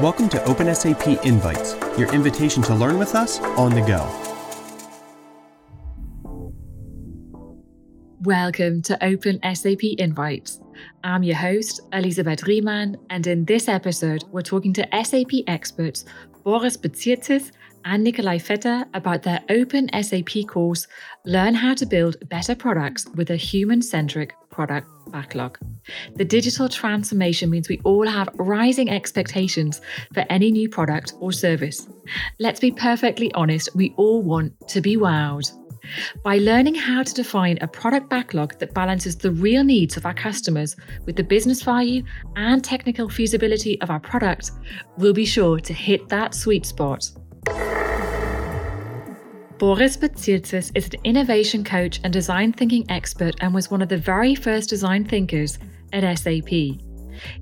Welcome to OpenSAP Invites, your invitation to learn with us on the go. Welcome to Open SAP Invites. I'm your host, Elisabeth Riemann, and in this episode, we're talking to SAP experts Boris Bezirtzis and Nikolai Vetter about their Open SAP course, Learn How to Build Better Products with a Human Centric Product Backlog. The digital transformation means we all have rising expectations for any new product or service. Let's be perfectly honest, we all want to be wowed. By learning how to define a product backlog that balances the real needs of our customers with the business value and technical feasibility of our product, we'll be sure to hit that sweet spot. Boris Bezirtzis is an innovation coach and design thinking expert and was one of the very first design thinkers at SAP.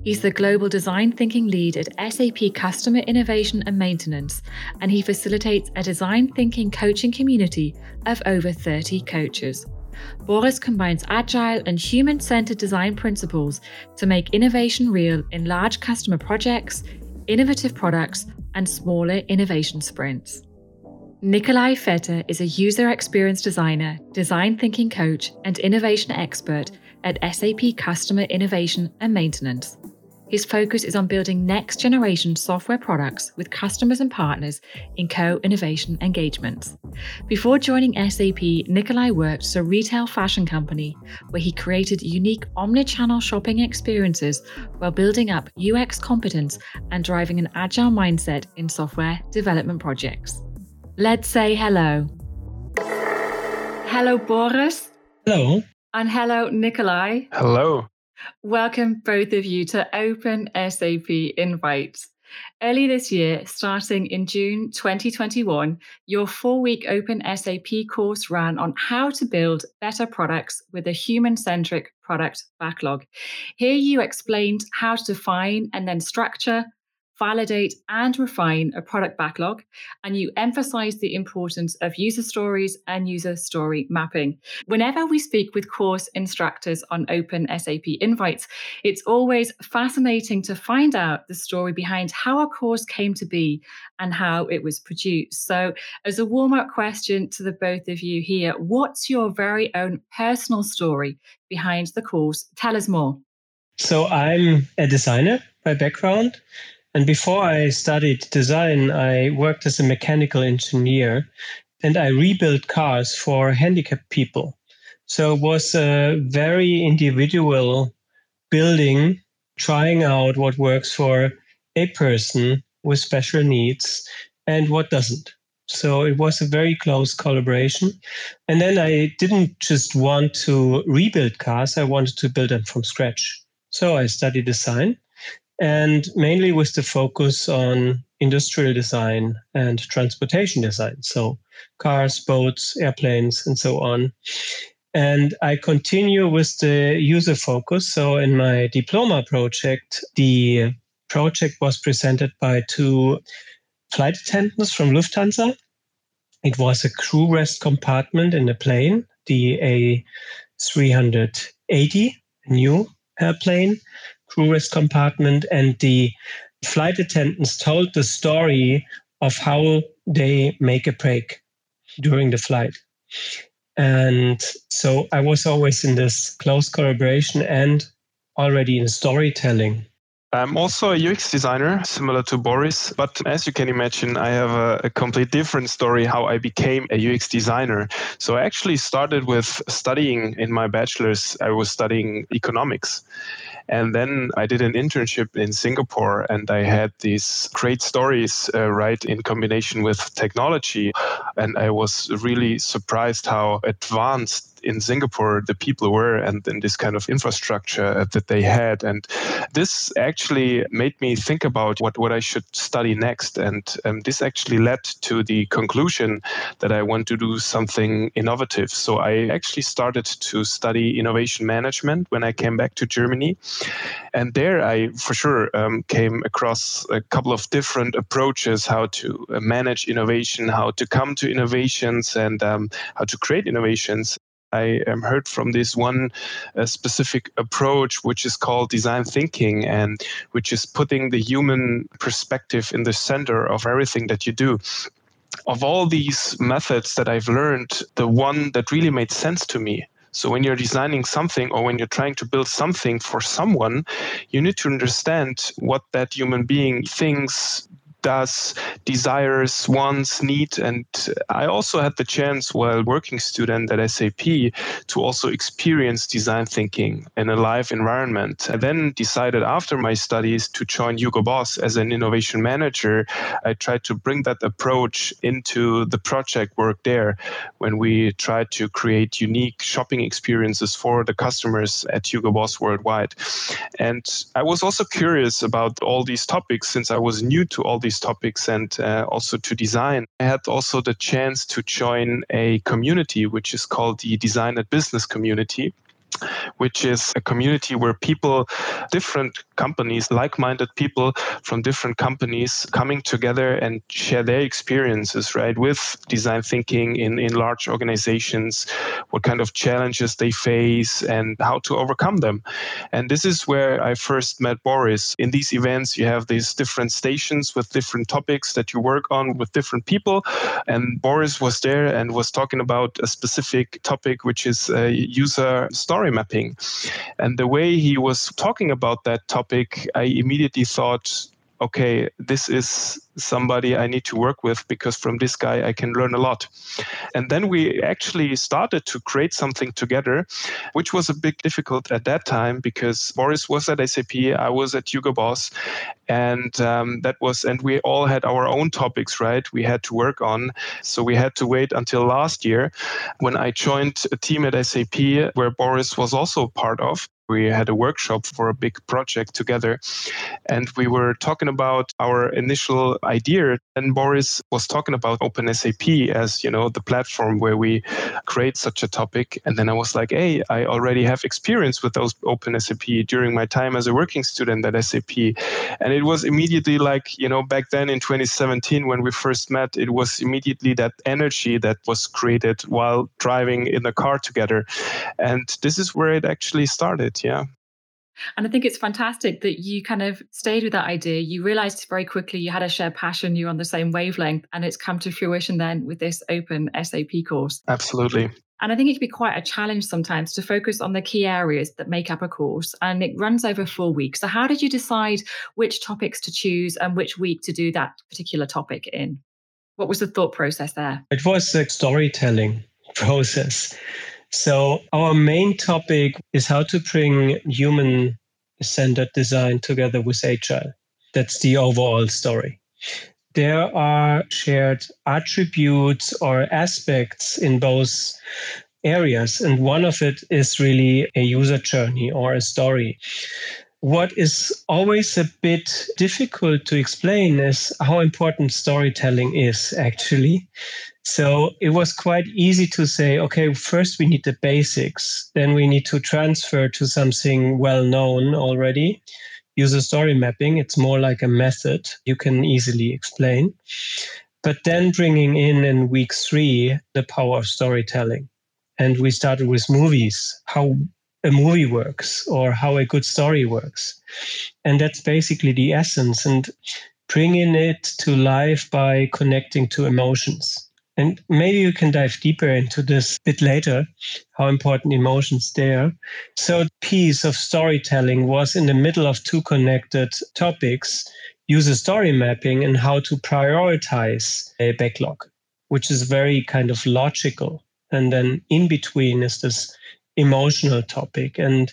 He's the global design thinking lead at SAP Customer Innovation and Maintenance, and he facilitates a design thinking coaching community of over 30 coaches. Boris combines agile and human centered design principles to make innovation real in large customer projects, innovative products, and smaller innovation sprints. Nikolai Vetter is a user experience designer, design thinking coach, and innovation expert at SAP Customer Innovation and Maintenance. His focus is on building next generation software products with customers and partners in co innovation engagements. Before joining SAP, Nikolai worked at a retail fashion company where he created unique omni channel shopping experiences while building up UX competence and driving an agile mindset in software development projects. Let's say hello. Hello, Boris. Hello. And hello, Nikolai. Hello. Welcome, both of you, to Open SAP Invites. Early this year, starting in June 2021, your four week Open SAP course ran on how to build better products with a human centric product backlog. Here you explained how to define and then structure, validate and refine a product backlog, and you emphasize the importance of user stories and user story mapping. Whenever we speak with course instructors on open SAP invites, it's always fascinating to find out the story behind how a course came to be and how it was produced. So, as a warm up question to the both of you here, what's your very own personal story behind the course? Tell us more. So, I'm a designer by background. And before I studied design, I worked as a mechanical engineer and I rebuilt cars for handicapped people. So it was a very individual building, trying out what works for a person with special needs and what doesn't. So it was a very close collaboration. And then I didn't just want to rebuild cars, I wanted to build them from scratch. So I studied design and mainly with the focus on industrial design and transportation design. So cars, boats, airplanes, and so on. And I continue with the user focus. So in my diploma project, the project was presented by two flight attendants from Lufthansa. It was a crew rest compartment in a plane, the A380, new airplane rest compartment, and the flight attendants told the story of how they make a break during the flight. And so I was always in this close collaboration and already in storytelling. I'm also a UX designer, similar to Boris, but as you can imagine, I have a, a, complete different story how I became a UX designer. So I actually started with studying in my bachelor's, I was studying economics. And then I did an internship in Singapore and I had these great stories, uh, right, in combination with technology. And I was really surprised how advanced in Singapore the people were and in this kind of infrastructure that they had. And this actually made me think about what, what I should study next. And um, this actually led to the conclusion that I want to do something innovative. So I actually started to study innovation management when I came back to Germany. And there I, for sure, um, came across a couple of different approaches how to uh, manage innovation, how to come to innovations, and um, how to create innovations. I um, heard from this one uh, specific approach, which is called design thinking, and which is putting the human perspective in the center of everything that you do. Of all these methods that I've learned, the one that really made sense to me. So when you're designing something or when you're trying to build something for someone, you need to understand what that human being thinks, does, desires, wants, need. And I also had the chance while working student at SAP to also experience design thinking in a live environment. I then decided after my studies to join Hugo Boss as an innovation manager. I tried to bring that approach into the project work there when we tried to create unique shopping experiences for the customers at Hugo Boss worldwide. And I was also curious about all these topics since I was new to all these these topics and uh, also to design. I had also the chance to join a community which is called the Design at Business community which is a community where people, different companies, like minded people from different companies coming together and share their experiences, right, with design thinking in, in large organizations, what kind of challenges they face, and how to overcome them. And this is where I first met Boris. In these events, you have these different stations with different topics that you work on with different people. And Boris was there and was talking about a specific topic, which is uh, user story story mapping. And the way he was talking about that topic, I immediately thought, okay, this is somebody I need to work with because from this guy I can learn a lot. And then we actually started to create something together, which was a bit difficult at that time because Boris was at SAP, I was at Hugo Boss, and um, that was, and we all had our own topics, right? We had to work on. So we had to wait until last year when I joined a team at SAP where Boris was also part of we had a workshop for a big project together and we were talking about our initial idea. And boris was talking about OpenSAP as you know the platform where we create such a topic. And then i was like hey i already have experience with those OpenSAP during my time as a working student at sap and it was immediately like you know back then in 2017 when we first met it was immediately that energy that was created while driving in the car together. And this is where it actually started yeah. And I think it's fantastic that you kind of stayed with that idea. You realized very quickly you had a shared passion, you're on the same wavelength, and it's come to fruition then with this open SAP course. Absolutely. And I think it can be quite a challenge sometimes to focus on the key areas that make up a course. And it runs over four weeks. So, how did you decide which topics to choose and which week to do that particular topic in? What was the thought process there? It was a storytelling process. So, our main topic is how to bring human centered design together with agile. That's the overall story. There are shared attributes or aspects in both areas, and one of it is really a user journey or a story. What is always a bit difficult to explain is how important storytelling is actually. So it was quite easy to say, okay, first we need the basics, then we need to transfer to something well known already. User story mapping, it's more like a method you can easily explain. But then bringing in in week three the power of storytelling. And we started with movies, how a movie works or how a good story works. And that's basically the essence. And bringing it to life by connecting to emotions and maybe you can dive deeper into this a bit later, how important emotions there. So piece of storytelling was in the middle of two connected topics, user story mapping and how to prioritize a backlog, which is very kind of logical. And then in between is this emotional topic. And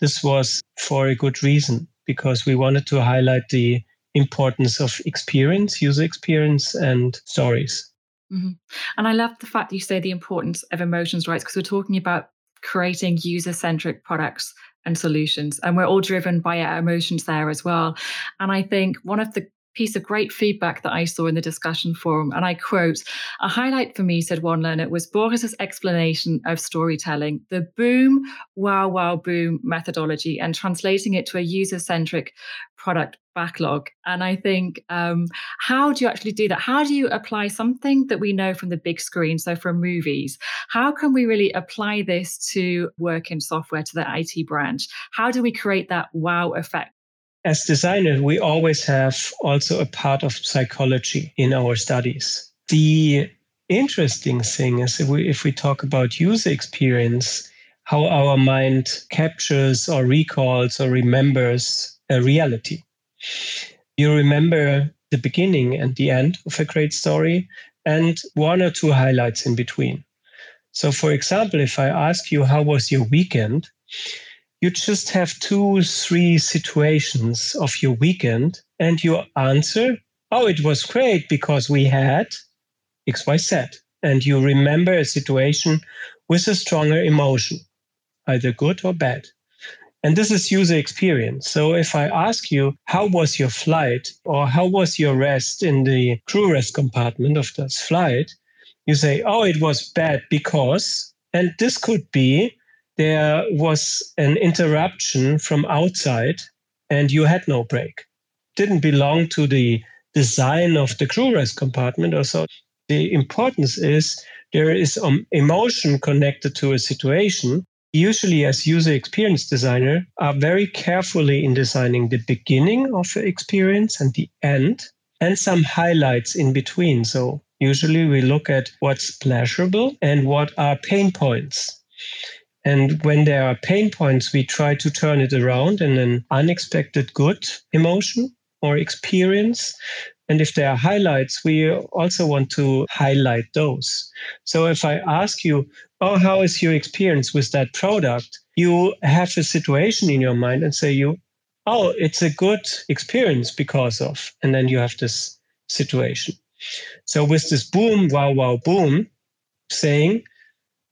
this was for a good reason because we wanted to highlight the importance of experience, user experience, and stories. Mm-hmm. And I love the fact that you say the importance of emotions, right? Because we're talking about creating user centric products and solutions, and we're all driven by our emotions there as well. And I think one of the piece of great feedback that I saw in the discussion forum. And I quote, a highlight for me, said one learner, was Boris's explanation of storytelling, the boom, wow, wow, boom methodology, and translating it to a user centric product backlog. And I think, um, how do you actually do that? How do you apply something that we know from the big screen, so from movies? How can we really apply this to work in software, to the IT branch? How do we create that wow effect? As designers, we always have also a part of psychology in our studies. The interesting thing is if we, if we talk about user experience, how our mind captures or recalls or remembers a reality. You remember the beginning and the end of a great story and one or two highlights in between. So, for example, if I ask you, How was your weekend? You just have two, three situations of your weekend, and you answer, Oh, it was great because we had XYZ. And you remember a situation with a stronger emotion, either good or bad. And this is user experience. So if I ask you, how was your flight or how was your rest in the crew rest compartment of this flight? You say, oh, it was bad because, and this could be there was an interruption from outside and you had no break. Didn't belong to the design of the crew rest compartment or so. The importance is there is um, emotion connected to a situation. Usually, as user experience designer, are very carefully in designing the beginning of the experience and the end, and some highlights in between. So usually we look at what's pleasurable and what are pain points. And when there are pain points, we try to turn it around in an unexpected good emotion or experience. And if there are highlights, we also want to highlight those. So if I ask you, Oh, how is your experience with that product? You have a situation in your mind and say, you, Oh, it's a good experience because of. And then you have this situation. So with this boom, wow, wow, boom saying,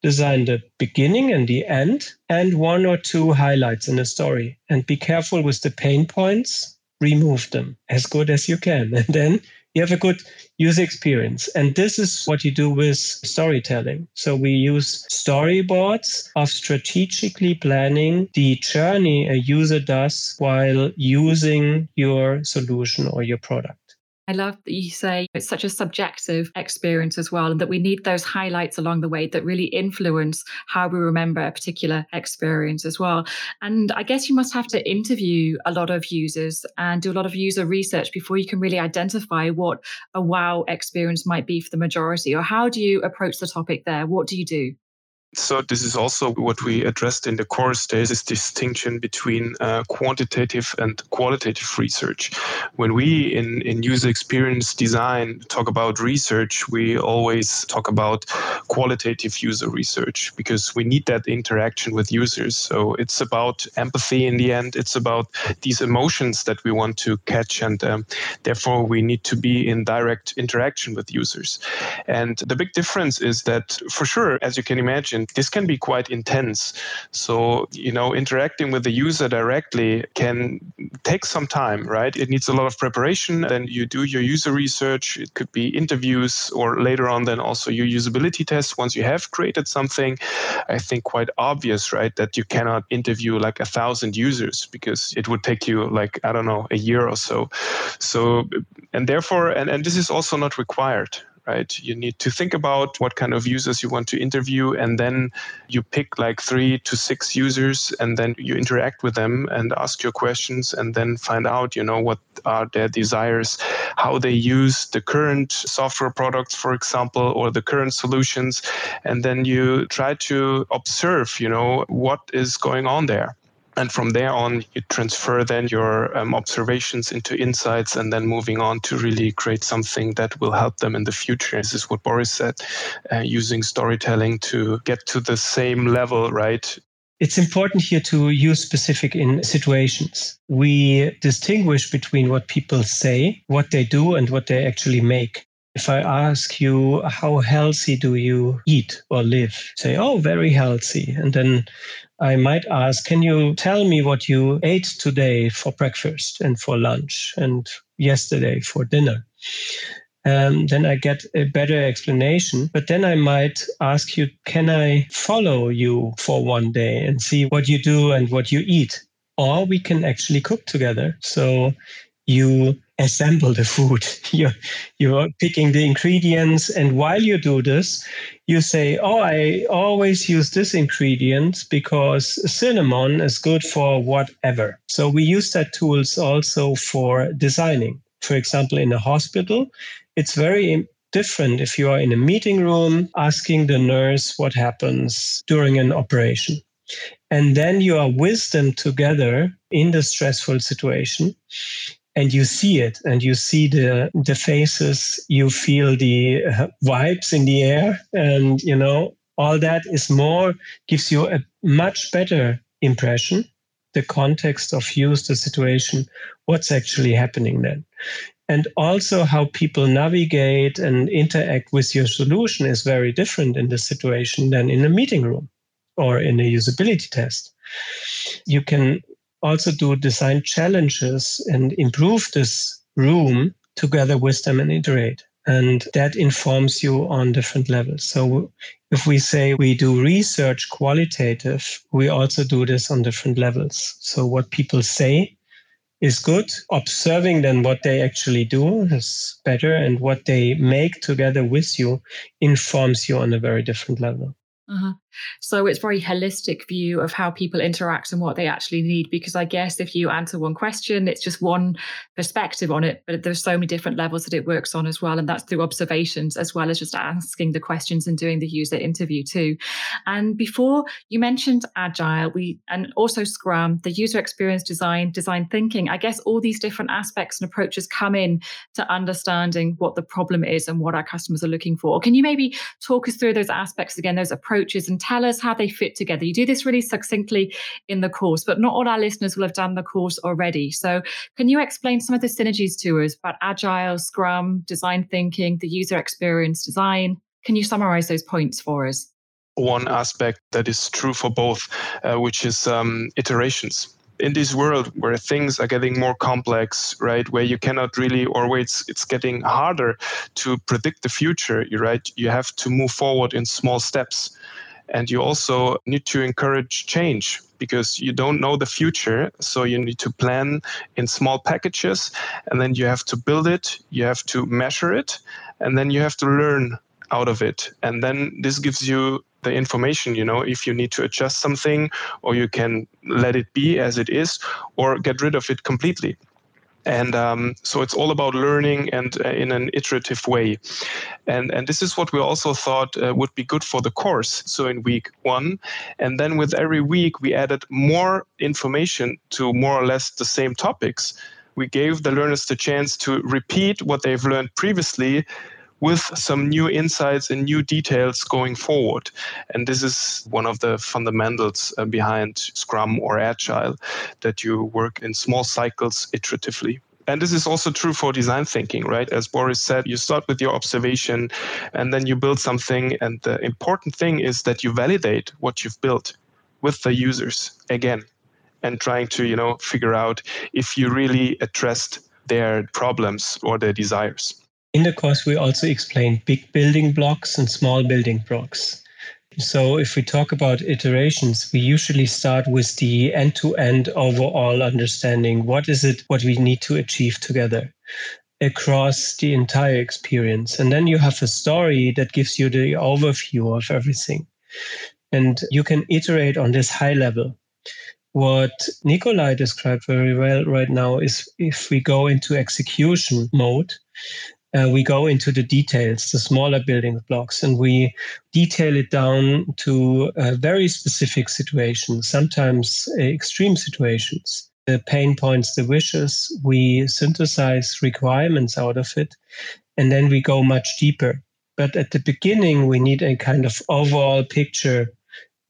design the beginning and the end and one or two highlights in the story. And be careful with the pain points. Remove them as good as you can. And then you have a good user experience. And this is what you do with storytelling. So we use storyboards of strategically planning the journey a user does while using your solution or your product I love that you say it's such a subjective experience as well, and that we need those highlights along the way that really influence how we remember a particular experience as well. And I guess you must have to interview a lot of users and do a lot of user research before you can really identify what a wow experience might be for the majority. Or how do you approach the topic there? What do you do? So this is also what we addressed in the course. There is this distinction between uh, quantitative and qualitative research. When we in, in user experience design talk about research, we always talk about qualitative user research because we need that interaction with users. So it's about empathy in the end. It's about these emotions that we want to catch, and um, therefore we need to be in direct interaction with users. And the big difference is that, for sure, as you can imagine this can be quite intense. So, you know, interacting with the user directly can take some time, right? It needs a lot of preparation. Then you do your user research. It could be interviews or later on, then also your usability tests. Once you have created something, I think quite obvious, right? That you cannot interview like a thousand users because it would take you like, I don't know, a year or so. So, and therefore, and, and this is also not required, right? You need to think about what kind of users you want to interview, and then you pick like three to six users, and then you interact with them and ask your questions, and then find out, you know, what are their desires, how they use the current software products, for example, or the current solutions, and then you try to observe, you know, what is going on there and from there on you transfer then your um, observations into insights and then moving on to really create something that will help them in the future this is what boris said uh, using storytelling to get to the same level right it's important here to use specific in situations. We distinguish between what people say, what they do, and what they actually make. If I ask you, how healthy do you eat or live? Say, oh, very healthy. And then I might ask, can you tell me what you ate today for breakfast and for lunch and yesterday for dinner? Um, then I get a better explanation. But then I might ask you, can I follow you for one day and see what you do and what you eat? Or we can actually cook together. So you assemble the food. You're, you're picking the ingredients. And while you do this, you say, Oh, I always use this ingredient because cinnamon is good for whatever. So we use that tools also for designing. For example, in a hospital, it's very different if you are in a meeting room asking the nurse what happens during an operation. And then you are with them together in the stressful situation and you see it and you see the the faces you feel the uh, vibes in the air and you know all that is more gives you a much better impression the context of use the situation what's actually happening then. And also how people navigate and interact with your solution is very different in this situation than in a meeting room or in a usability test. You can also do design challenges and improve this room together with them and iterate. And that informs you on different levels. So if we say we do research qualitative, we also do this on different levels. So what people say is good. Observing then what they actually do is better. And what they make together with you informs you on a very different level. Uh-huh. So it's very holistic view of how people interact and what they actually need. Because I guess if you answer one question, it's just one perspective on it, but there's so many different levels that it works on as well. And that's through observations as well as just asking the questions and doing the user interview too. And before you mentioned agile, we and also Scrum, the user experience design, design thinking. I guess all these different aspects and approaches come in to understanding what the problem is and what our customers are looking for. Can you maybe talk us through those aspects again, those approaches and tell us how they fit together. You do this really succinctly in the course, but not all our listeners will have done the course already. So, can you explain some of the synergies to us about Agile, Scrum, design thinking, the user experience design? Can you summarize those points for us? One aspect that is true for both, uh, which is um, iterations in this world where things are getting more complex, right, where you cannot really, or where it's it's getting harder to predict the future, right, you have to move forward in small steps. And you also need to encourage change because you don't know the future. So you need to plan in small packages and then you have to build it, you have to measure it, and then you have to learn out of it. And then this gives you the information, you know, if you need to adjust something or you can let it be as it is or get rid of it completely and um, so it's all about learning and uh, in an iterative way. And and this is what we also thought uh, would be good for the course. So in week one and then with every week we added more information to more or less the same topics. We gave the learners the chance to repeat what they've learned previously with some new insights and new details going forward. And this is one of the fundamentals uh, behind Scrum or Agile that you work in small cycles iteratively. And this is also true for design thinking, right? As Boris said, you start with your observation and then you build something. And the important thing is that you validate what you've built with the users again and trying to, you know, figure out if you really addressed their problems or their desires. In the course, we also explain big building blocks and small building blocks. So, if we talk about iterations, we usually start with the end to end overall understanding. What is it what we need to achieve together across the entire experience? And then you have a story that gives you the overview of everything. And you can iterate on this high level. What Nikolai described very well right now is if we go into execution mode, uh, we go into the details, the smaller building blocks, and we detail it down to uh, very specific situations, sometimes uh, extreme situations. The pain points, the wishes, we synthesize requirements out of it, and then we go much deeper. But at the beginning, we need a kind of overall picture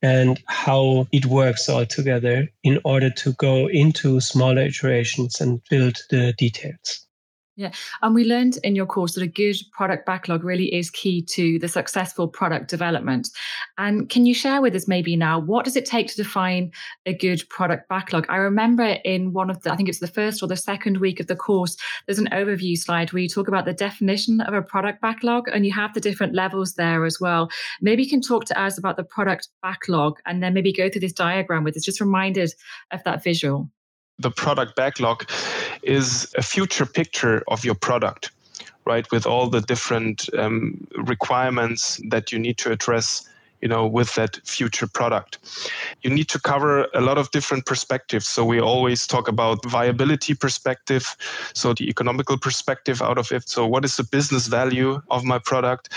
and how it works all together in order to go into smaller iterations and build the details. Yeah. And we learned in your course that a good product backlog really is key to the successful product development. And can you share with us maybe now, what does it take to define a good product backlog? I remember in one of the, I think it's the first or the second week of the course, there's an overview slide where you talk about the definition of a product backlog and you have the different levels there as well. Maybe you can talk to us about the product backlog and then maybe go through this diagram with us, just reminded of that visual the product backlog is a future picture of your product, right? With all the different um, requirements that you need to address you know with that future product. You need to cover a lot of different perspectives. So we always talk about viability perspective so the economical perspective out of it. So what is the business value of my product?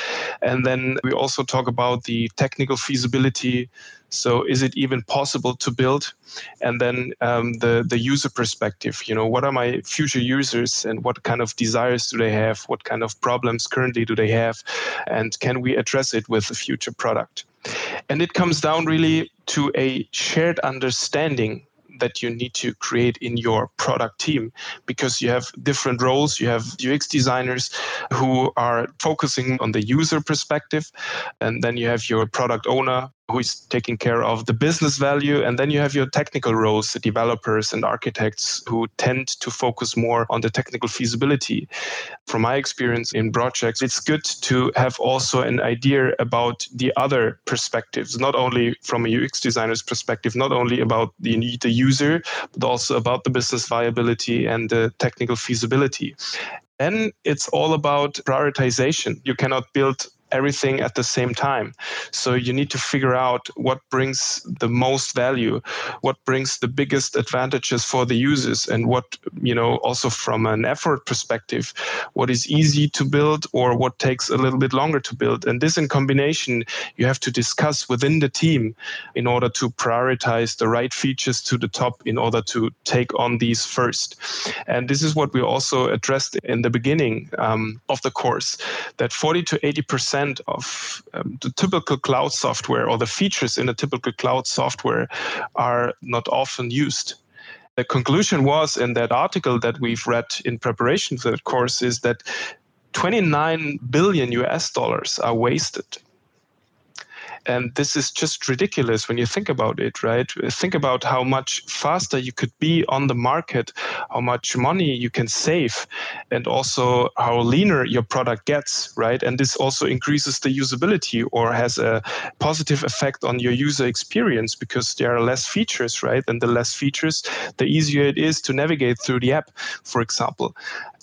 And then we also talk about the technical feasibility so is it even possible to build? And then um, the the user perspective. You know, what are my future users and what kind of desires do they have? What kind of problems currently do they have? And can we address it with a future product? And it comes down really to a shared understanding that you need to create in your product team because you have different roles. You have UX designers who are focusing on the user perspective, and then you have your product owner who is taking care of the business value. And then you have your technical roles, the developers and architects who tend to focus more on the technical feasibility. From my experience in projects, it's good to have also an idea about the other perspectives, not only from a UX designer's perspective, not only about the, the user, but also about the business viability and the technical feasibility. Then it's all about prioritization. You cannot build everything at the same time. So you need to figure out what brings the most value, what brings the biggest advantages for the users, and what, you know, also from an effort perspective, what is easy to build or what takes a little bit longer to build. And this in combination, you have to discuss within the team in order to prioritize the right features to the top in order to take on these first. And this is what we also addressed in the beginning um, of the course that 40 to 80 percent percent of um, the typical cloud software or the features in a typical cloud software are not often used. The conclusion was in that article that we've read in preparation for that course is that 29 billion US dollars are wasted and this is just ridiculous when you think about it, right? Think about how much faster you could be on the market, how much money you can save, and also how leaner your product gets, right? And this also increases the usability or has a positive effect on your user experience because there are less features, right? And the less features, the easier it is to navigate through the app, for example.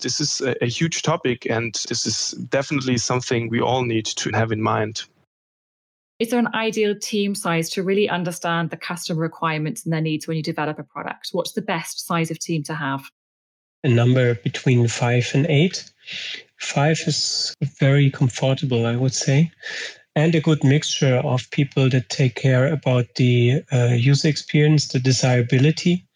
This is a, huge topic, and this is definitely something we all need to have in mind is there an ideal team size to really understand the customer requirements and their needs when you develop a product? What's the best size of team to have? A number between five and eight. Five is very comfortable, I would say, and a good mixture of people that take care about the uh, user experience, the desirability,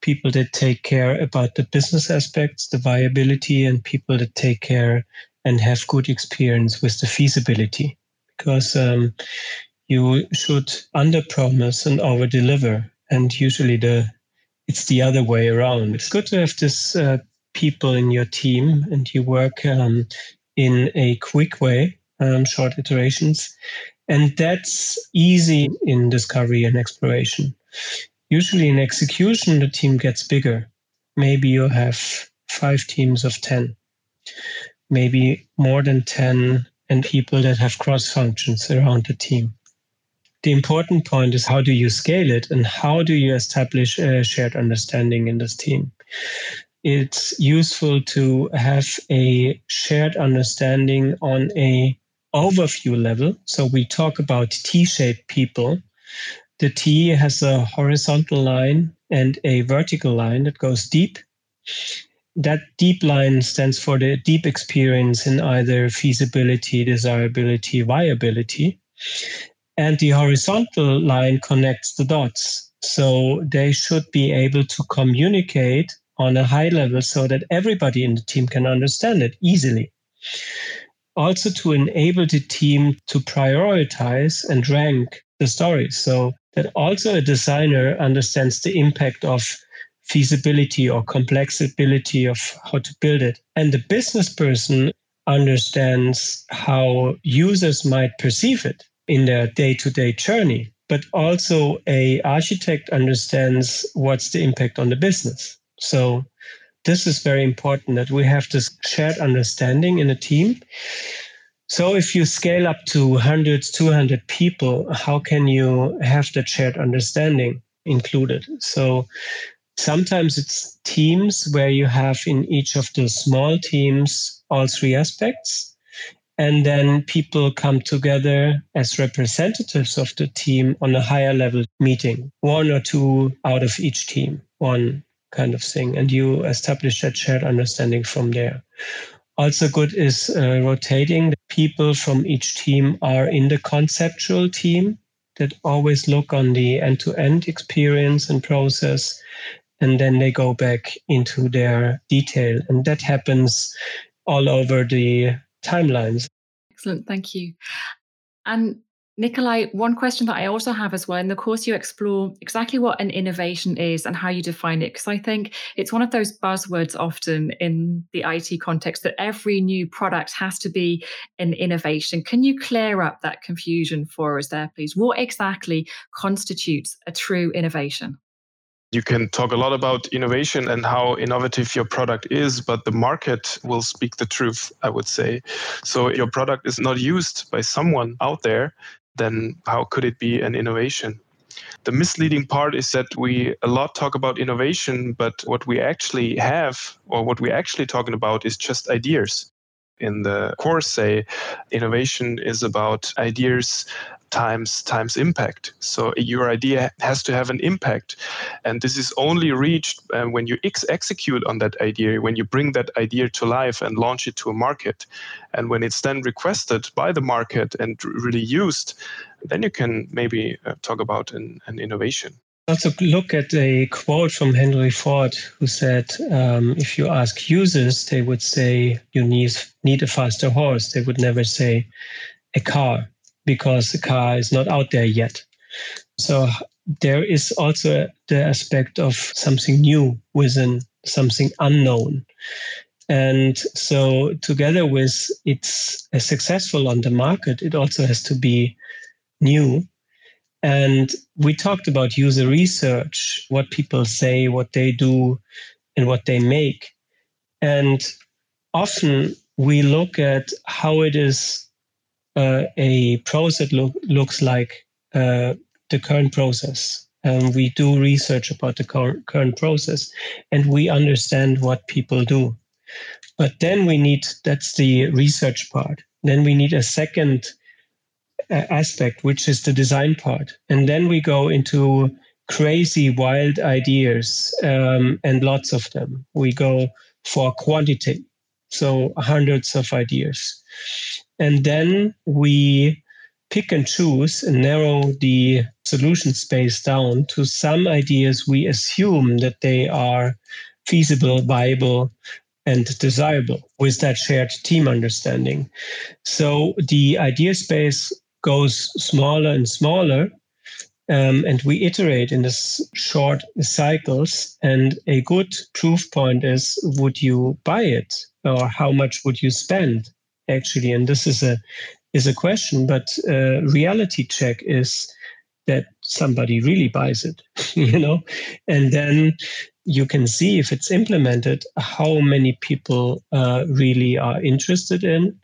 people that take care about the business aspects, the viability, and people that take care and have good experience with the feasibility because um, you should under promise and over deliver and usually the it's the other way around. It's good to have this uh, people in your team and you work um, in a quick way um, short iterations and that's easy in discovery and exploration. Usually in execution the team gets bigger. Maybe you have five teams of 10 maybe more than 10 and people that have cross functions around the team. The important point is how do you scale it and how do you establish a shared understanding in this team? It's useful to have a shared understanding on a overview level. So we talk about T-shaped people. The T has a horizontal line and a vertical line that goes deep that deep line stands for the deep experience in either feasibility, desirability, viability. And the horizontal line connects the dots. So they should be able to communicate on a high level so that everybody in the team can understand it easily. Also, to enable the team to prioritize and rank the stories so that also a designer understands the impact of feasibility or complexity of how to build it. And the business person understands how users might perceive it in their day-to-day journey but also a architect understands what's the impact on the business. So this is very important that we have this shared understanding in a team. So if you scale up to 100 200 people how can you have that shared understanding included? So sometimes it's teams where you have in each of the small teams all three aspects and then people come together as representatives of the team on a higher level meeting, one or two out of each team, one kind of thing. And you establish that shared understanding from there. Also, good is uh, rotating. People from each team are in the conceptual team that always look on the end to end experience and process. And then they go back into their detail. And that happens all over the timelines. Excellent. Thank you. And Nikolai, one question that I also have as well, in the course you explore exactly what an innovation is and how you define it, because I think it's one of those buzzwords often in the IT context that every new product has to be an innovation. Can you clear up that confusion for us there, please? What exactly constitutes a true innovation? You can talk a lot about innovation and how innovative your product is, but the market will speak the truth, I would say. So your product is not used by someone out there, then how could it be an innovation? The misleading part is that we a lot talk about innovation, but what we actually have or what we're actually talking about is just ideas in the course say innovation is about ideas times times impact. So your idea has to have an impact. And this is only reached uh, when you ex- execute on that idea when you bring that idea to life and launch it to a market. And when it's then requested by the market and really used then you can maybe uh, talk about an, an innovation also look at a quote from Henry Ford, who said, um, if you ask users, they would say you need, need a faster horse. They would never say a car because the car is not out there yet. So there is also the aspect of something new within something unknown. And so, together with it's successful on the market, it also has to be new and we talked about user research, what people say, what they do, and what they make. And often we look at how it is uh, a process lo- looks like uh, the current process. And we do research about the cur- current process and we understand what people do. But then we need that's the research part. Then we need a second aspect, which is the design part. And then we go into crazy, wild ideas um, and lots of them. We go for quantity, so hundreds of ideas. And then we pick and choose and narrow the solution space down to some ideas we assume that they are feasible, viable, and desirable with that shared team understanding. So the idea space goes smaller and smaller. Um, and we iterate in this short cycles. And a good proof point is would you buy it or how much would you spend actually? And this is a is a question, but uh, reality check is that somebody really buys it, you know, and then you can see if it's implemented how many people uh, really are interested in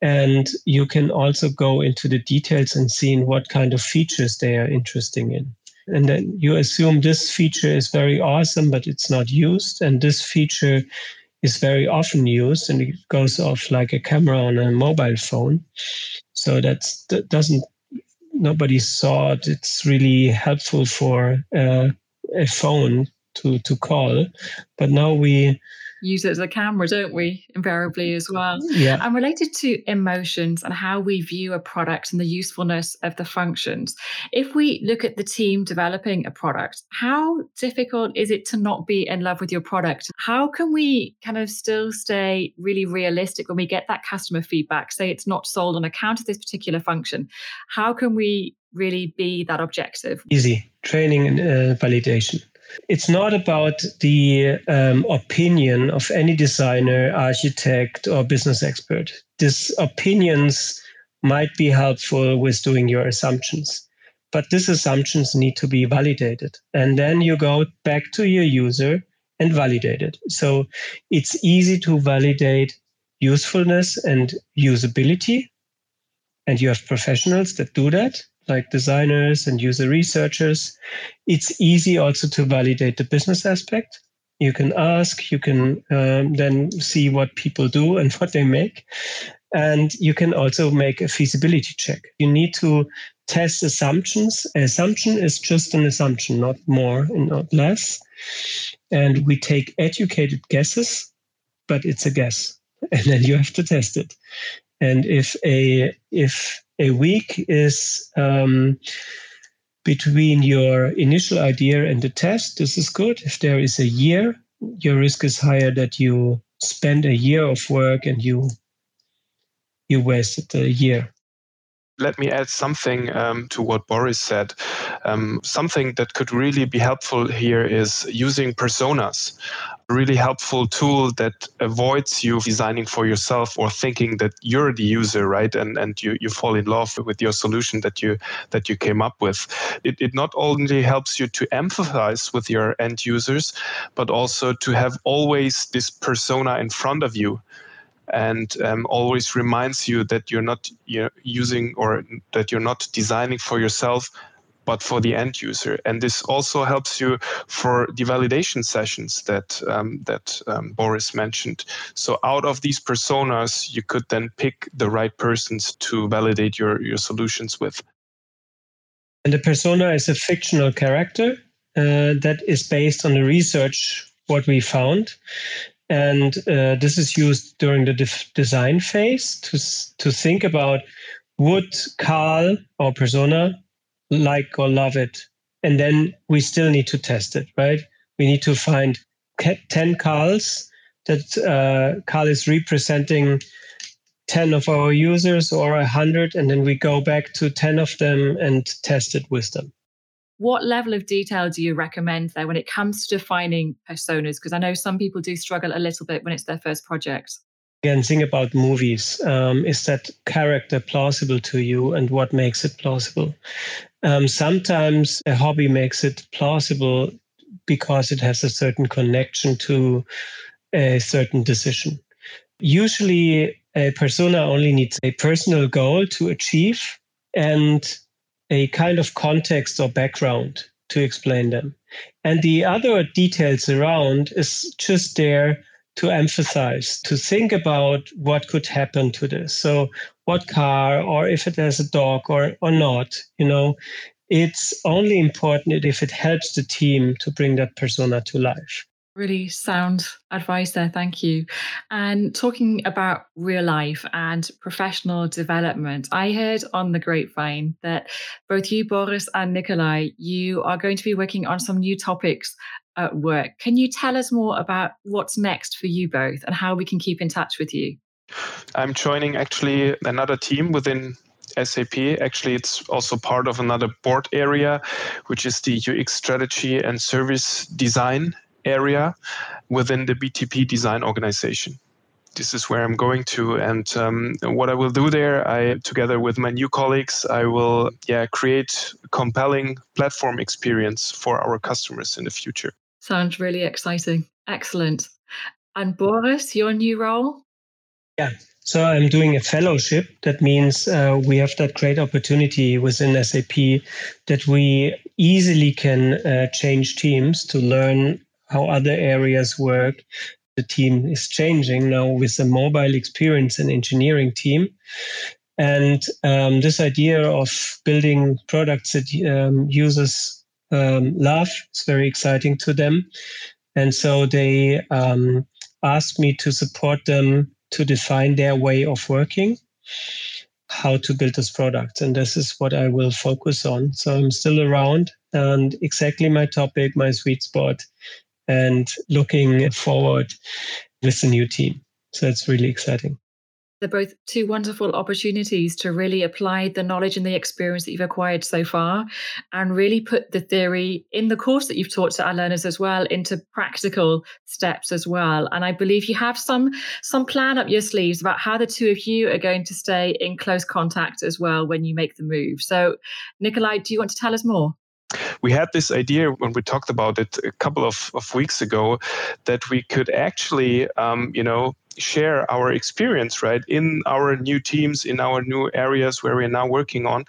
and you can also go into the details and see in what kind of features they are interesting in. And then you assume this feature is very awesome, but it's not used. And this feature is very often used and it goes off like a camera on a mobile phone. So that's, that doesn't, nobody saw it. it's really helpful for uh, a phone to, to call. But now we use it as a camera, don't we? Invariably as well. Yeah. And related to emotions and how we view a product and the usefulness of the functions. If we look at the team developing a product, how difficult is it to not be in love with your product? How can we kind of still stay really realistic when we get that customer feedback? Say it's not sold on account of this particular function. How can we really be that objective? Easy training and uh, validation It's not about the um, opinion of any designer, architect, or business expert. These opinions might be helpful with doing your assumptions. But these assumptions need to be validated. And then you go back to your user and validate it. So it's easy to validate usefulness and usability. And you have professionals that do that, like designers and user researchers. It's easy also to validate the business aspect. You can ask, you can um, then see what people do and what they make. And you can also make a feasibility check. You need to test assumptions. Assumption is just an assumption, not more and not less. And we take educated guesses, but it's a guess. And then you have to test it. And if a if a week is um, between your initial idea and the test, this is good. If there is a year, your risk is higher that you spend a year of work and you you wasted a year let me add something um, to what Boris said. Um, something that could really be helpful here is using personas. Really helpful tool that avoids you designing for yourself or thinking that you're the user, right? And and you, you fall in love with your solution that you that you came up with. It, it not only helps you to empathize with your end users, but also to have always this persona in front of you and um, always reminds you that you're not you using or that you're not designing for yourself but for the end user. And this also helps you for the validation sessions that um, that um, boris mentioned. So out of these personas you could then pick the right persons to validate your your solutions with. And the persona is a fictional character uh, that is based on the research what we found. And uh, this is used during the def- design phase to, to think about would Carl or persona like or love it? And then we still need to test it, right? We need to find 10 Carls that uh, Carl is representing 10 of our users or 100, and then we go back to 10 of them and test it with them. What level of detail do you recommend there when it comes to defining personas? Because I know some people do struggle a little bit when it's their first project. Again, think about movies. Um, is that character plausible to you, and what makes it plausible? Um, sometimes a hobby makes it plausible because it has a certain connection to a certain decision. Usually, a persona only needs a personal goal to achieve and a kind of context or background to explain them. And the other details around is just there to emphasize, to think about what could happen to this. So, what car, or if it has a dog or, or not, you know, it's only important if it helps the team to bring that persona to life. Really sound advice there. Thank you. And talking about real life and professional development, I heard on the grapevine that both you, Boris, and Nikolai, you are going to be working on some new topics at work. Can you tell us more about what's next for you both and how we can keep in touch with you? I'm joining actually another team within SAP. Actually, it's also part of another board area, which is the UX strategy and service design area within the BTP design organization. This is where I'm going to, and um, what I will do there, I together with my new colleagues, I will yeah create compelling platform experience for our customers in the future. Sounds really exciting. Excellent. And Boris, your new role? Yeah, so I'm doing a fellowship. That means uh, we have that great opportunity within SAP that we easily can uh, change teams to learn how other areas work. The team is changing now with the mobile experience and engineering team. And um, this idea of building products that um, users um, love is very exciting to them. And so they um, asked me to support them to define their way of working, how to build this product. And this is what I will focus on. So I'm still around and exactly my topic, my sweet spot and looking forward with the new team. So it's really exciting. They're both two wonderful opportunities to really apply the knowledge and the experience that you've acquired so far and really put the theory in the course that you've taught to our learners as well into practical steps as well. And I believe you have some some plan up your sleeves about how the two of you are going to stay in close contact as well when you make the move. So Nikolai, do you want to tell us more? we had this idea when we talked about it a couple of, of weeks ago that we could actually, um, you know, share our experience, right, in our new teams, in our new areas where we're now working on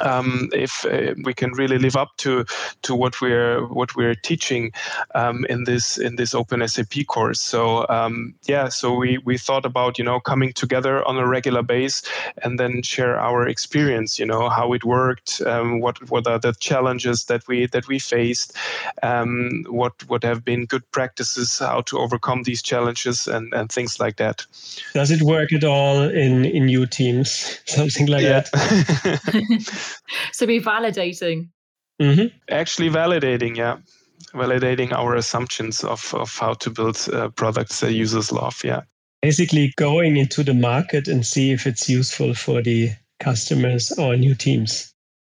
um, if uh, we can really live up to to what we're what we're teaching um, in this in this Open SAP course. So um, yeah, so we we thought about you know coming together on a regular base and then share our experience. You know how it worked, um, what what are the challenges that we that we faced, um, what what have been good practices, how to overcome these challenges, and and things like that. Does it work at all in in new teams? Something like yeah. that. so be validating. Mm-hmm. Actually, validating, yeah. Validating our assumptions of, of how to build uh, products that users love, yeah. Basically, going into the market and see if it's useful for the customers or new teams.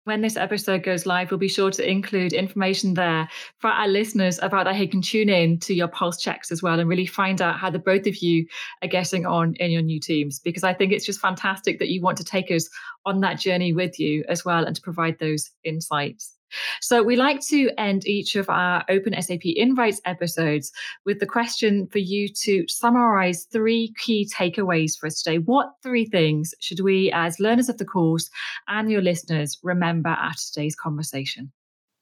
When this episode goes live, we'll be sure to include information there for our listeners about how they can tune in to your pulse checks as well and really find out how the both of you are getting on in your new teams. Because I think it's just fantastic that you want to take us on that journey with you as well and to provide those insights. So we like to end each of our Open SAP Invites episodes with the question for you to summarize three key takeaways for us today. What three things should we, as learners of the course and your listeners, remember at today's conversation?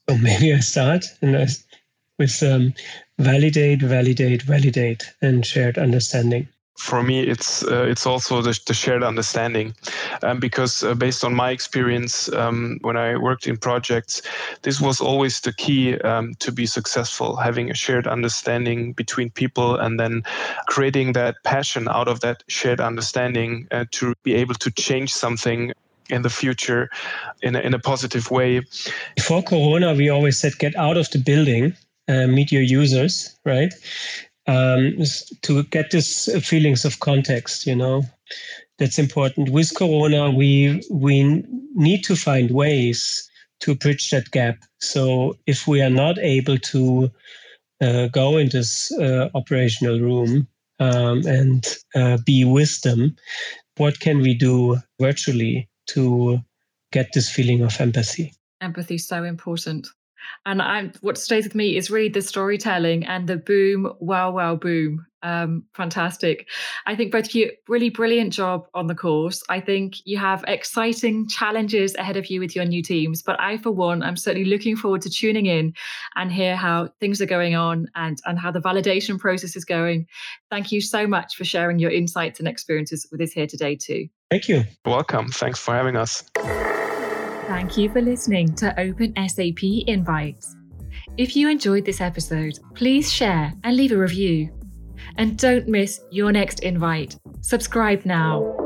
So maybe I start with um, validate, validate, validate, and shared understanding for me it's uh, it's also the, the, shared understanding. Um, because uh, based on my experience um, when i worked in projects this was always the key um, to be successful having a shared understanding between people and then creating that passion out of that shared understanding uh, to be able to change something in the future in a, in a positive way. Before corona we always said get out of the building uh, meet your users right um, to get this feelings of context, you know, that's important. With Corona, we we need to find ways to bridge that gap. So if we are not able to uh, go in this uh, operational room um, and uh, be with them, what can we do virtually to get this feeling of empathy? Empathy is so important. And I, what stays with me is really the storytelling and the boom, wow, wow, boom. Um, fantastic. I think both of you, really brilliant job on the course. I think you have exciting challenges ahead of you with your new teams. But I, for one, I'm certainly looking forward to tuning in and hear how things are going on and, and how the validation process is going. Thank you so much for sharing your insights and experiences with us here today, too. Thank you. Welcome. Thanks for having us. Thank you for listening to Open SAP Invites. If you enjoyed this episode, please share and leave a review. And don't miss your next invite. Subscribe now.